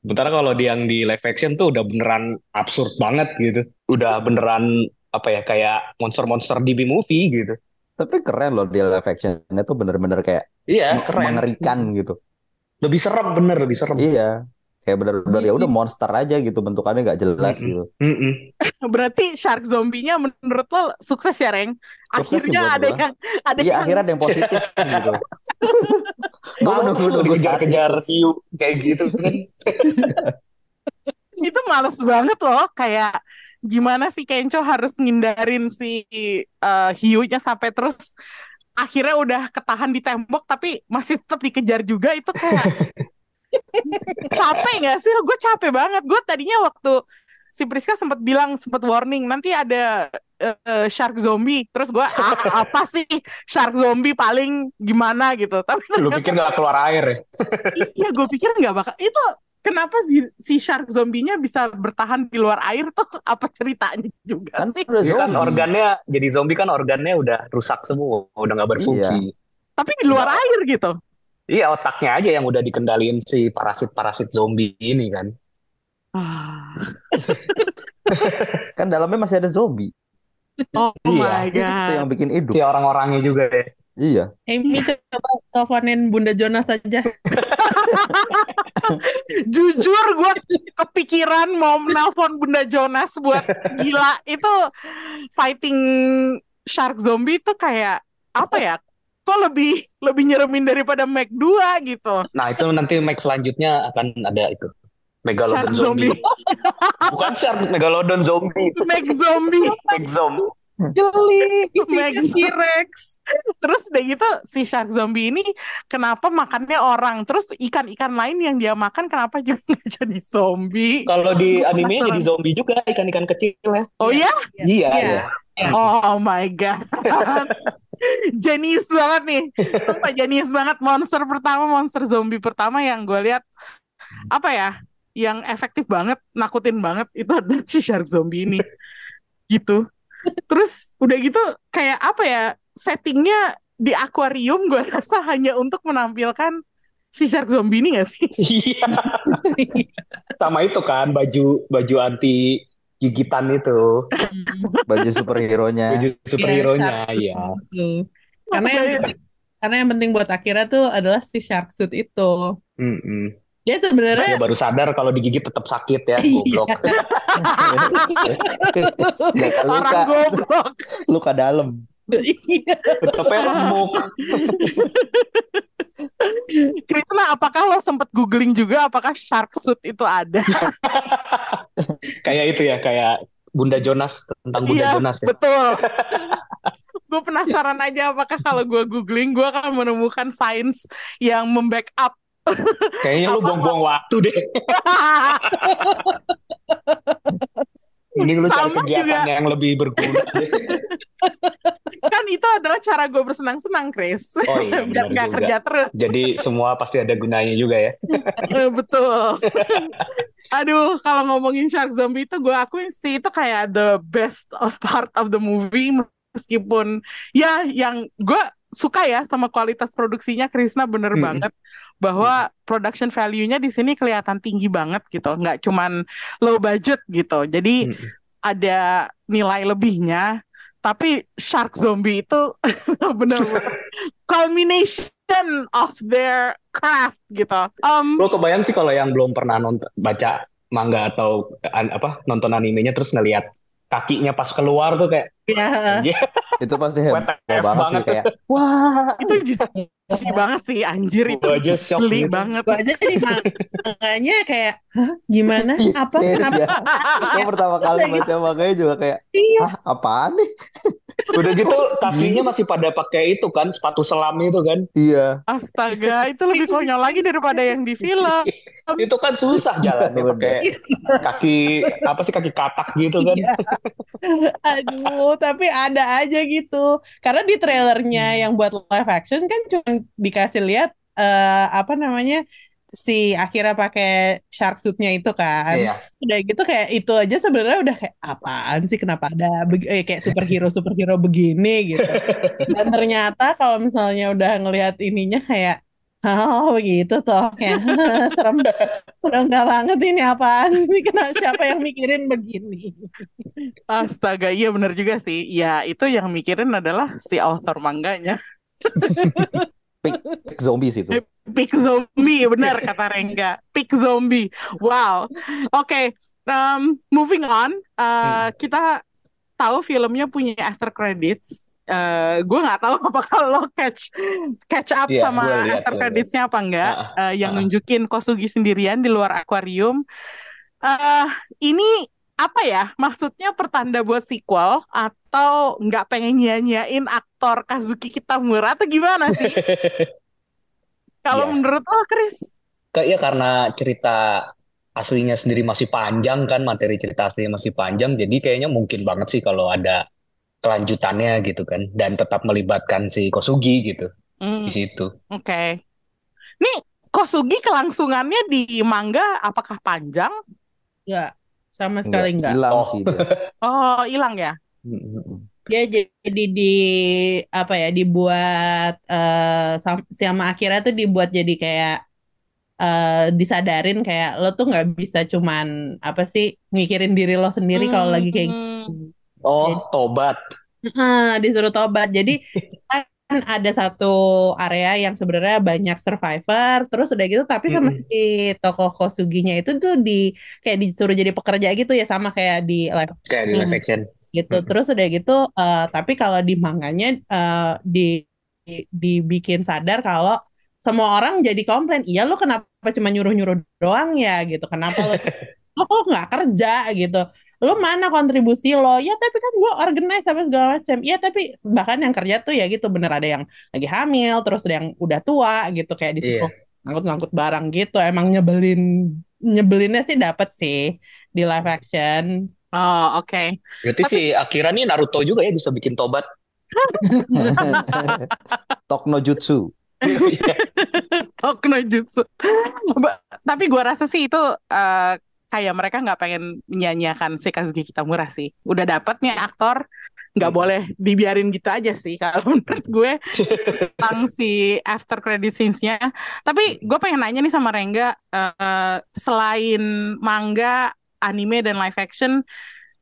Speaker 3: Sementara kalau di yang di live action tuh udah beneran absurd banget gitu. Udah beneran apa ya kayak monster-monster di B-movie gitu.
Speaker 5: Tapi keren loh di live actionnya tuh bener-bener kayak
Speaker 3: Iya, keren.
Speaker 5: mengerikan gitu.
Speaker 3: Lebih serem bener, lebih serem.
Speaker 5: Iya. Kayak bener-bener ya udah monster aja gitu bentukannya nggak jelas gitu.
Speaker 3: Mm-mm. [LAUGHS]
Speaker 2: Berarti shark zombinya menurut lo sukses ya, Reng? Akhirnya ada
Speaker 5: gua.
Speaker 2: yang ada
Speaker 5: Iya
Speaker 2: yang
Speaker 5: akhirnya ada yang positif [LAUGHS] gitu. [LAUGHS] Gua
Speaker 3: Males
Speaker 5: menunggu nunggu saat
Speaker 3: dikejar-kejar hiu kayak gitu kan.
Speaker 2: itu males banget loh kayak gimana sih Kenco harus ngindarin si eh, hiunya sampai terus akhirnya udah ketahan di tembok tapi masih tetap dikejar juga itu kayak [LAUGHS] capek nggak sih? Gue capek banget. Gue tadinya waktu si Priska sempat bilang sempat warning nanti ada eh, shark zombie. Terus gue ah, apa sih? Shark zombie paling gimana? Gitu. Tapi
Speaker 3: Lu pikir nggak keluar air ya?
Speaker 2: Iya, gue pikir nggak bakal. Itu kenapa si, si shark zombinya bisa bertahan di luar air tuh [LAUGHS] apa ceritanya juga
Speaker 5: Kan
Speaker 2: sih?
Speaker 5: udah
Speaker 3: Iya kan
Speaker 5: zombie.
Speaker 3: organnya jadi zombie kan organnya udah rusak semua, udah nggak berfungsi.
Speaker 2: Tapi di luar air gitu.
Speaker 3: Iya otaknya aja yang udah dikendaliin si parasit-parasit zombie ini kan.
Speaker 2: Ah. [LAUGHS]
Speaker 5: Kan dalamnya masih ada zombie.
Speaker 2: Oh my
Speaker 3: Iya.
Speaker 5: Itu
Speaker 2: God.
Speaker 5: yang bikin hidup.
Speaker 3: Si orang-orangnya juga ya.
Speaker 5: Iya.
Speaker 4: Amy coba teleponin Bunda Jonas aja. [LAUGHS]
Speaker 2: Jujur gue kepikiran mau nelpon Bunda Jonas buat gila itu fighting shark zombie itu kayak apa ya? Kok lebih lebih nyeremin daripada Mac 2 gitu.
Speaker 3: Nah itu nanti Max selanjutnya akan ada itu.
Speaker 2: Shark
Speaker 3: Megalodon
Speaker 2: zombie.
Speaker 3: zombie. Bukan shark, Megalodon zombie.
Speaker 2: Mac zombie,
Speaker 3: Max zombie.
Speaker 4: Geli, [LAUGHS]
Speaker 2: Mac T-Rex. Terus udah gitu si shark zombie ini kenapa makannya orang? Terus ikan-ikan lain yang dia makan kenapa juga [LAUGHS] jadi zombie?
Speaker 3: Kalau di anime jadi zombie juga ikan-ikan kecil ya.
Speaker 2: Oh ya?
Speaker 3: Iya,
Speaker 4: Iya.
Speaker 3: iya.
Speaker 2: Oh my god. [LAUGHS] Jenius banget nih. Sumpah jenius banget monster pertama, monster zombie pertama yang gue lihat apa ya? Yang efektif banget, nakutin banget itu adalah si shark zombie ini. Gitu. Terus udah gitu kayak apa ya? Settingnya di akuarium gue rasa hanya untuk menampilkan si shark zombie ini gak sih?
Speaker 3: Iya. Sama itu kan baju baju anti gigitan itu,
Speaker 5: Baju superhero-nya.
Speaker 3: baju superhero-nya, iya.
Speaker 4: itu. Karena yang karena yang penting buat Akira tuh adalah si shark suit itu.
Speaker 3: Mm-mm.
Speaker 4: Dia sebenarnya
Speaker 3: Dia baru sadar kalau digigit tetap sakit ya,
Speaker 4: Iya.
Speaker 3: goblok.
Speaker 5: Luka,
Speaker 2: orang goblok.
Speaker 5: luka dalam.
Speaker 3: Tetapnya remuk.
Speaker 2: Krisna, apakah lo sempet googling juga apakah shark suit itu ada?
Speaker 3: Kayak itu ya, kayak Bunda Jonas tentang Bunda
Speaker 2: Iya,
Speaker 3: Jonas ya.
Speaker 2: betul. gue penasaran aja apakah kalau gue googling gue akan menemukan sains yang membackup.
Speaker 3: Kayaknya lu buang-buang waktu deh. [LAUGHS] Mending lu cari kegiatan
Speaker 2: juga.
Speaker 3: yang lebih berguna deh. [LAUGHS]
Speaker 2: kan itu adalah cara gue bersenang-senang, Chris.
Speaker 3: Oh iya, [LAUGHS]
Speaker 2: Biar
Speaker 3: juga.
Speaker 2: kerja terus.
Speaker 3: Jadi semua pasti ada gunanya juga ya.
Speaker 2: Eh, betul. Aduh, kalau ngomongin shark zombie itu gue akuin sih itu kayak the best of part of the movie meskipun ya yang gue suka ya sama kualitas produksinya Krisna bener
Speaker 3: Mm-mm.
Speaker 2: banget bahwa production value-nya di sini kelihatan tinggi banget gitu, nggak cuman low budget gitu. Jadi
Speaker 3: Mm-mm.
Speaker 2: ada nilai lebihnya, tapi shark zombie itu [LAUGHS] bener-bener [LAUGHS] culmination of their craft gitu. Um,
Speaker 3: Lo kebayang sih kalau yang belum pernah nonton baca manga atau an- apa nonton animenya terus ngelihat kakinya pas keluar tuh kayak
Speaker 4: Iya.
Speaker 3: anjir,
Speaker 5: Itu pasti heboh
Speaker 3: WTF
Speaker 5: banget sih
Speaker 3: banget.
Speaker 5: kayak wah.
Speaker 2: itu jijik [LAUGHS] banget sih anjir itu
Speaker 3: Gua aja shock
Speaker 2: geli
Speaker 3: gitu.
Speaker 2: banget
Speaker 4: Gua aja jadi manganya kayak Hah, gimana? Apa?
Speaker 5: Iya,
Speaker 4: Kenapa?
Speaker 5: iya. Gue pertama kali
Speaker 4: Udah gitu.
Speaker 5: baca manganya juga kayak,
Speaker 4: Iya.
Speaker 5: ah apaan nih? [LAUGHS]
Speaker 3: Udah gitu [LAUGHS] kakinya masih pada pakai itu kan sepatu selam itu kan.
Speaker 5: Iya.
Speaker 2: astaga itu lebih konyol lagi daripada yang di film [LAUGHS]
Speaker 3: Itu kan susah jalannya pakai kaki apa sih kaki katak gitu kan.
Speaker 4: Iya. Aduh, tapi ada aja gitu. Karena di trailernya yang buat live action kan cuma dikasih lihat eh, apa namanya si Akira pakai shark suitnya itu kan.
Speaker 3: Iya.
Speaker 4: Udah gitu kayak itu aja sebenarnya udah kayak apaan sih kenapa ada eh, kayak superhero superhero begini gitu. [LAUGHS] Dan ternyata kalau misalnya udah ngelihat ininya kayak Oh begitu toh kayak serem serem nggak banget ini apaan sih kenapa siapa yang mikirin begini [LAUGHS]
Speaker 2: astaga iya bener juga sih ya itu yang mikirin adalah si author mangganya [LAUGHS]
Speaker 5: Pick, pick zombie sih itu.
Speaker 2: Pick zombie, benar kata Rengga. Pick zombie. Wow. Oke, um, moving on. Uh, kita tahu filmnya punya after credits. Uh, gue nggak tahu [LAUGHS] apakah lo catch catch up
Speaker 3: Iya,
Speaker 2: sama
Speaker 3: gua lihat,
Speaker 2: after creditsnya apa enggak?
Speaker 3: Ah,
Speaker 2: Uh, yang
Speaker 3: ah.
Speaker 2: nunjukin Kosugi sendirian di luar akuarium. Uh, ini apa ya? Maksudnya pertanda buat sequel atau nggak pengen nyanyain aktor Kazuki Kitamura atau gimana sih? [LAUGHS] Kalau
Speaker 3: Iya.
Speaker 2: menurut lo, Chris?
Speaker 3: Kayak ya karena cerita aslinya sendiri masih panjang kan, materi cerita aslinya masih panjang, jadi kayaknya mungkin banget sih kalau ada kelanjutannya gitu kan, dan tetap melibatkan si Kosugi gitu
Speaker 2: Hmm,
Speaker 3: di situ.
Speaker 2: Oke. Nih, Kosugi kelangsungannya di manga apakah panjang?
Speaker 4: Enggak, sama sekali enggak.
Speaker 5: Hilang
Speaker 3: Oh.
Speaker 5: sih dia. [LAUGHS]
Speaker 2: Oh, hilang ya?
Speaker 4: Dia jadi di apa ya dibuat eh sam- sama Akira tuh dibuat jadi kayak eh disadarin kayak lo tuh nggak bisa cuman apa sih mikirin diri lo sendiri kalau lagi kayak
Speaker 2: Hmm.
Speaker 3: Oh,
Speaker 4: Jadi-
Speaker 3: tobat.
Speaker 4: Heeh, disuruh tobat. Jadi [LAUGHS] ada satu area yang sebenarnya banyak survivor, terus udah gitu tapi sama
Speaker 3: Mm-mm.
Speaker 4: si tokoh Kosuginya itu tuh di kayak disuruh jadi pekerja gitu ya sama kayak di live
Speaker 3: Kayak di
Speaker 2: Hmm.
Speaker 3: live action.
Speaker 4: gitu.
Speaker 3: Mm-mm.
Speaker 4: Terus udah gitu eh, tapi kalau di manganya eh, di, di- dibikin sadar kalau semua orang jadi komplain, iya lo kenapa cuma nyuruh-nyuruh doang ya gitu. Kenapa lo lo [LAUGHS] kok nggak kerja gitu lo mana kontribusi lo ya tapi kan gue organize apa segala macam ya tapi bahkan yang kerja tuh ya gitu bener ada yang lagi hamil terus ada yang udah tua gitu kayak disuruh ngangkut-ngangkut barang gitu emang nyebelin nyebelinnya sih dapet sih di live action
Speaker 2: Oh, oke.
Speaker 3: Berarti si Akira nih Naruto juga ya bisa bikin tobat. [LAUGHS]
Speaker 5: Tokno Jutsu. [LAUGHS]
Speaker 2: Tokno Jutsu. Tapi gua rasa sih itu eh, kayak mereka nggak pengen menyanyiakan si Kazuki Kitamura sih. Udah dapet nih aktor, nggak
Speaker 3: Hmm.
Speaker 2: boleh dibiarin gitu aja sih [LAUGHS] kalau menurut gue [LAUGHS] tentang si after credit scenes-nya. Tapi gue pengen nanya nih sama Rengga, eh, selain manga, anime dan live action,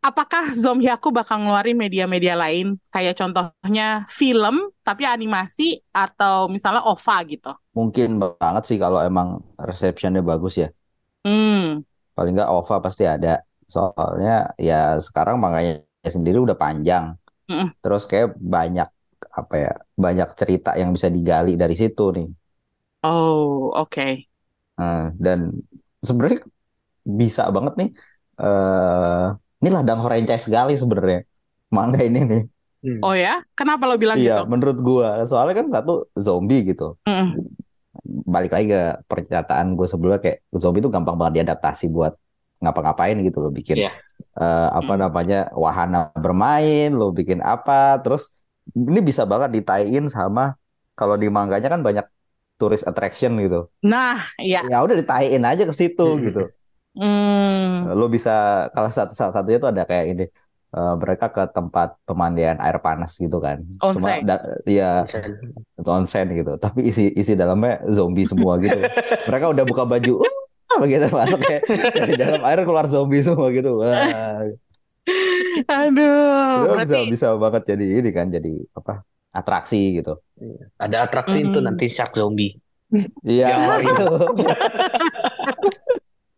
Speaker 2: apakah Zomhyaku bakal ngeluarin media-media lain? Kayak contohnya film, tapi animasi atau misalnya OVA gitu.
Speaker 5: Mungkin banget sih kalau emang receptionnya bagus ya.
Speaker 2: Hmm.
Speaker 5: Paling nggak OVA pasti ada. Soalnya ya sekarang manganya sendiri udah panjang.
Speaker 2: Mm-mm.
Speaker 5: Terus kayak banyak apa ya, banyak cerita yang bisa digali dari situ nih.
Speaker 2: Oh, oke.
Speaker 5: Nah, dan sebenarnya bisa banget nih. eh ini ladang franchise sekali sebenarnya manga ini nih.
Speaker 3: Hmm.
Speaker 2: Oh ya? Kenapa lo bilang
Speaker 5: Iya,
Speaker 2: gitu?
Speaker 5: menurut gua. Soalnya kan satu zombie gitu.
Speaker 2: Mm-mm.
Speaker 5: Balik lagi ke pernyataan gue sebelumnya kayak zombie itu gampang banget diadaptasi buat ngapa-ngapain gitu loh bikin
Speaker 3: Iya.
Speaker 5: eh, apa
Speaker 2: Hmm.
Speaker 5: namanya wahana bermain, lo bikin apa, terus ini bisa banget ditaiin sama kalau di manganya kan banyak tourist attraction gitu.
Speaker 2: Nah, iya.
Speaker 5: Ya udah ditaiin aja ke situ
Speaker 3: Hmm.
Speaker 5: gitu.
Speaker 2: Hmm.
Speaker 5: Lo bisa kalau satu salah satunya tuh ada kayak ini eh, mereka ke tempat pemandian air panas gitu kan. Cuma
Speaker 2: Onsen.
Speaker 5: da- ya itu onsen gitu. Tapi isi isi dalamnya zombie semua gitu. [LAUGHS] Mereka udah buka baju, uh, begitu [LAUGHS] masuk kayak dari dalam air keluar zombie semua gitu. Wah,
Speaker 2: Aduh,
Speaker 5: itu bisa
Speaker 2: berarti
Speaker 5: bisa banget jadi ini kan jadi apa atraksi gitu.
Speaker 3: Ada atraksi itu
Speaker 2: Mm-mm.
Speaker 3: nanti shark zombie.
Speaker 5: Iya gitu. [LAUGHS]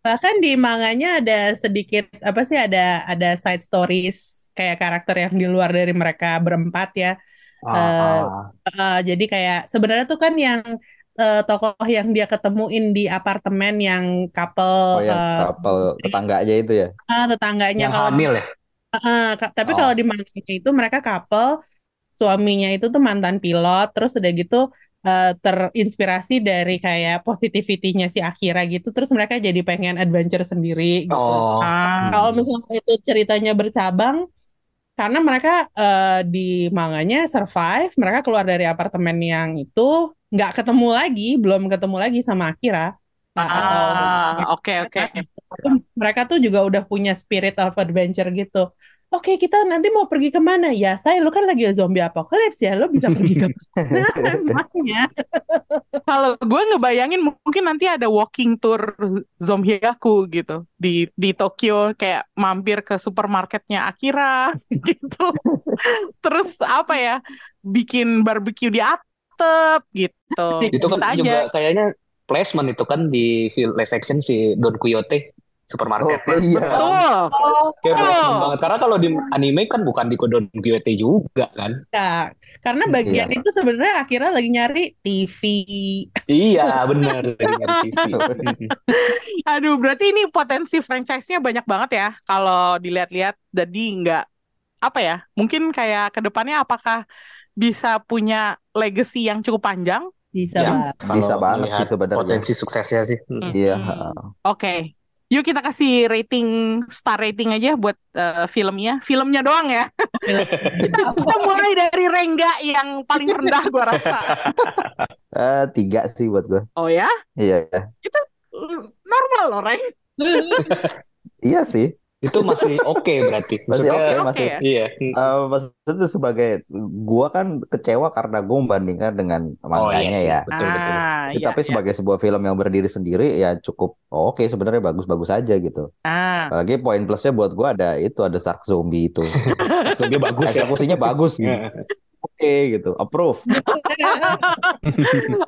Speaker 4: bahkan di manganya ada sedikit apa sih ada ada side stories kayak karakter yang di luar dari mereka berempat ya
Speaker 3: Ah,
Speaker 4: Eh, jadi kayak sebenarnya tuh kan yang eh, tokoh yang dia ketemuin di apartemen yang couple
Speaker 5: Oh ya
Speaker 4: eh,
Speaker 5: kapal tetangga aja itu ya.
Speaker 4: ah, tetangganya
Speaker 3: yang
Speaker 4: kalau
Speaker 3: hamil ya?
Speaker 4: ka- tapi
Speaker 5: Oh.
Speaker 4: kalau di manganya itu mereka couple suaminya itu tuh mantan pilot terus udah gitu eh, terinspirasi dari kayak positivity-nya si Akira gitu terus mereka jadi pengen adventure sendiri gitu.
Speaker 3: Oh,
Speaker 2: ah,
Speaker 4: Kalau misalnya itu ceritanya bercabang, karena mereka eh, di manganya survive, mereka keluar dari apartemen yang itu nggak ketemu lagi, belum ketemu lagi sama Akira Nah, atau
Speaker 2: ah, oke oke.
Speaker 4: tapi mereka tuh juga udah punya spirit of adventure gitu. Oke, kita nanti mau pergi ke mana? Ya, saya lu kan lagi zombie apocalypse ya, lu bisa pergi ke [LAUGHS] mana? [LAUGHS]
Speaker 2: Kalau gue ngebayangin mungkin nanti ada walking tour Zomhyaku gitu di di Tokyo kayak mampir ke supermarketnya Akira [LAUGHS] gitu. Terus apa ya? Bikin barbecue di atap gitu.
Speaker 3: itu kan
Speaker 2: Bisa
Speaker 3: juga
Speaker 2: aja.
Speaker 3: kayaknya placement itu kan di live action si Don Quixote
Speaker 5: Oh
Speaker 3: supermarket.
Speaker 5: iya.
Speaker 2: Betul.
Speaker 3: Kayak placement
Speaker 2: Betul.
Speaker 3: banget karena kalau di anime kan bukan di Don Quixote juga kan.
Speaker 4: Ya, karena bagian
Speaker 5: Iya.
Speaker 4: itu sebenarnya Akira lagi nyari TV.
Speaker 3: Iya, benar TV. [LAUGHS]
Speaker 2: Aduh, berarti ini potensi franchise-nya banyak banget ya kalau dilihat-lihat. Jadi nggak apa ya? Mungkin kayak ke depannya apakah bisa punya legacy yang cukup panjang?
Speaker 4: Bisa
Speaker 3: Ya,
Speaker 4: banget.
Speaker 5: Bisa banget sih sebenarnya.
Speaker 3: Potensi suksesnya sih.
Speaker 5: Iya.
Speaker 2: Hmm. Oke. Yuk kita kasih rating star rating aja buat eh, filmnya. Filmnya doang ya. Kita, [LAUGHS] kita mulai dari Rengga yang paling rendah gua rasa. [LAUGHS]
Speaker 5: Eh, tiga sih buat gue.
Speaker 2: Oh ya?
Speaker 5: Iya.
Speaker 2: Normal loh, Reng.
Speaker 5: Iya sih.
Speaker 3: Itu masih oke berarti.
Speaker 5: Masih oke,
Speaker 2: Oke
Speaker 5: masih.
Speaker 2: ya?
Speaker 3: iya.
Speaker 5: Eh, maksudnya sebagai gua kan kecewa karena gua membandingkan dengan
Speaker 3: Oh iya
Speaker 5: manganya ya.
Speaker 3: betul betul.
Speaker 2: Ah,
Speaker 5: Ya,
Speaker 2: iya,
Speaker 5: tapi
Speaker 2: iya.
Speaker 5: sebagai sebuah film yang berdiri sendiri ya cukup oke sebenarnya bagus-bagus aja gitu.
Speaker 2: Ah,
Speaker 5: Apalagi poin plusnya buat gua ada itu ada shark zombie itu.
Speaker 3: Dia bagus ya.
Speaker 5: Eksekusinya bagus gitu. [LAUGHS] Oke gitu, approve. [LAUGHS]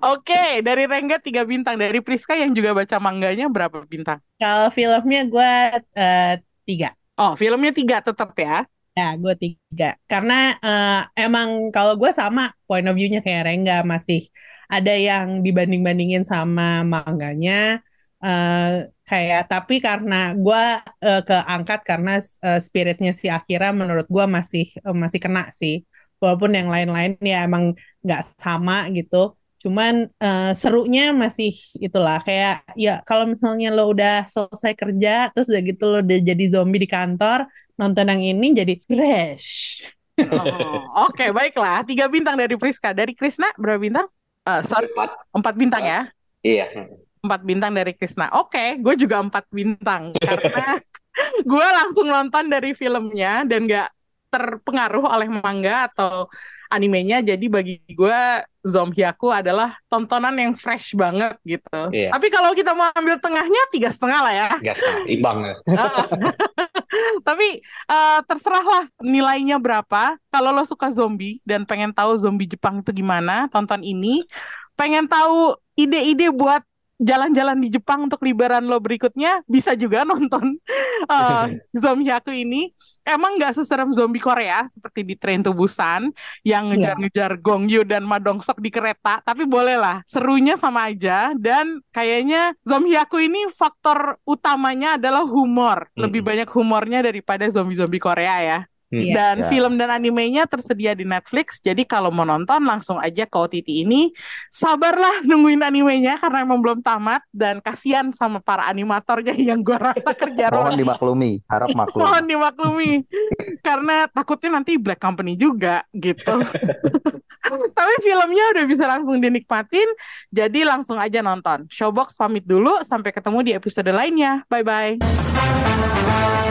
Speaker 2: Oke, dari Rengga tiga bintang, dari Priska yang juga baca mangganya berapa bintang?
Speaker 4: Kalau filmnya gue eh, tiga.
Speaker 2: Oh, filmnya tiga tetap ya?
Speaker 4: Ya, gue tiga. Karena eh, emang kalau gue sama point of view-nya kayak Rengga masih ada yang dibanding-bandingin sama manganya. eh kayak tapi karena gue eh, keangkat karena eh, spiritnya si Akira menurut gue masih eh, masih kena sih. Walaupun yang lain-lain ya emang nggak sama gitu. Cuman eh, serunya masih itulah kayak ya kalau misalnya lo udah selesai kerja terus udah gitu lo udah jadi zombie di kantor nonton yang ini jadi fresh.
Speaker 2: Oh, Oke, baiklah. Tiga bintang dari Priska. Dari Krisna berapa bintang? Eh, sorry,
Speaker 3: Empat.
Speaker 2: empat bintang ya?
Speaker 3: Iya.
Speaker 2: Empat bintang dari Krisna. Oke, gue juga empat bintang. Karena [LAUGHS] gue langsung nonton dari filmnya dan gak terpengaruh oleh manga atau animenya. Jadi bagi gue Zombieaku adalah tontonan yang fresh banget gitu.
Speaker 3: Iya.
Speaker 2: Tapi kalau kita mau ambil tengahnya tiga setengah lah ya.
Speaker 3: Gas imbang ya. [LAUGHS]
Speaker 2: Tapi eh, terserah lah nilainya berapa. Kalau lo suka zombie dan pengen tahu zombie Jepang itu gimana, tonton ini. Pengen tahu ide-ide buat jalan-jalan di Jepang untuk liburan lo berikutnya, bisa juga [LAUGHS] nonton eh, [LAUGHS] Zombie Aku ini. Emang nggak seserem zombie Korea seperti di Train to Busan yang
Speaker 4: Iya.
Speaker 2: ngejar-ngejar Gong Yoo dan Ma Dong Seok di kereta, tapi boleh lah, serunya sama aja. Dan kayaknya Zombie Aku ini faktor utamanya adalah humor, lebih banyak humornya daripada zombie-zombie Korea ya.
Speaker 3: Hmm.
Speaker 4: Iya.
Speaker 2: Dan
Speaker 5: Ya.
Speaker 2: film dan animenya tersedia di Netflix, jadi kalau mau nonton langsung aja ke OTT ini. Sabarlah [LAUGHS] nungguin animenya karena emang belum tamat dan kasihan sama para animatornya [LAUGHS] yang gua rasa kerja
Speaker 5: Mohon dimaklumi, harap maklum.
Speaker 2: Mohon dimaklumi karena takutnya nanti Black Company juga gitu. [LAUGHS] Tapi filmnya udah bisa langsung dinikmatin, jadi langsung aja nonton. Showbox pamit dulu, sampai ketemu di episode lainnya. Bye bye.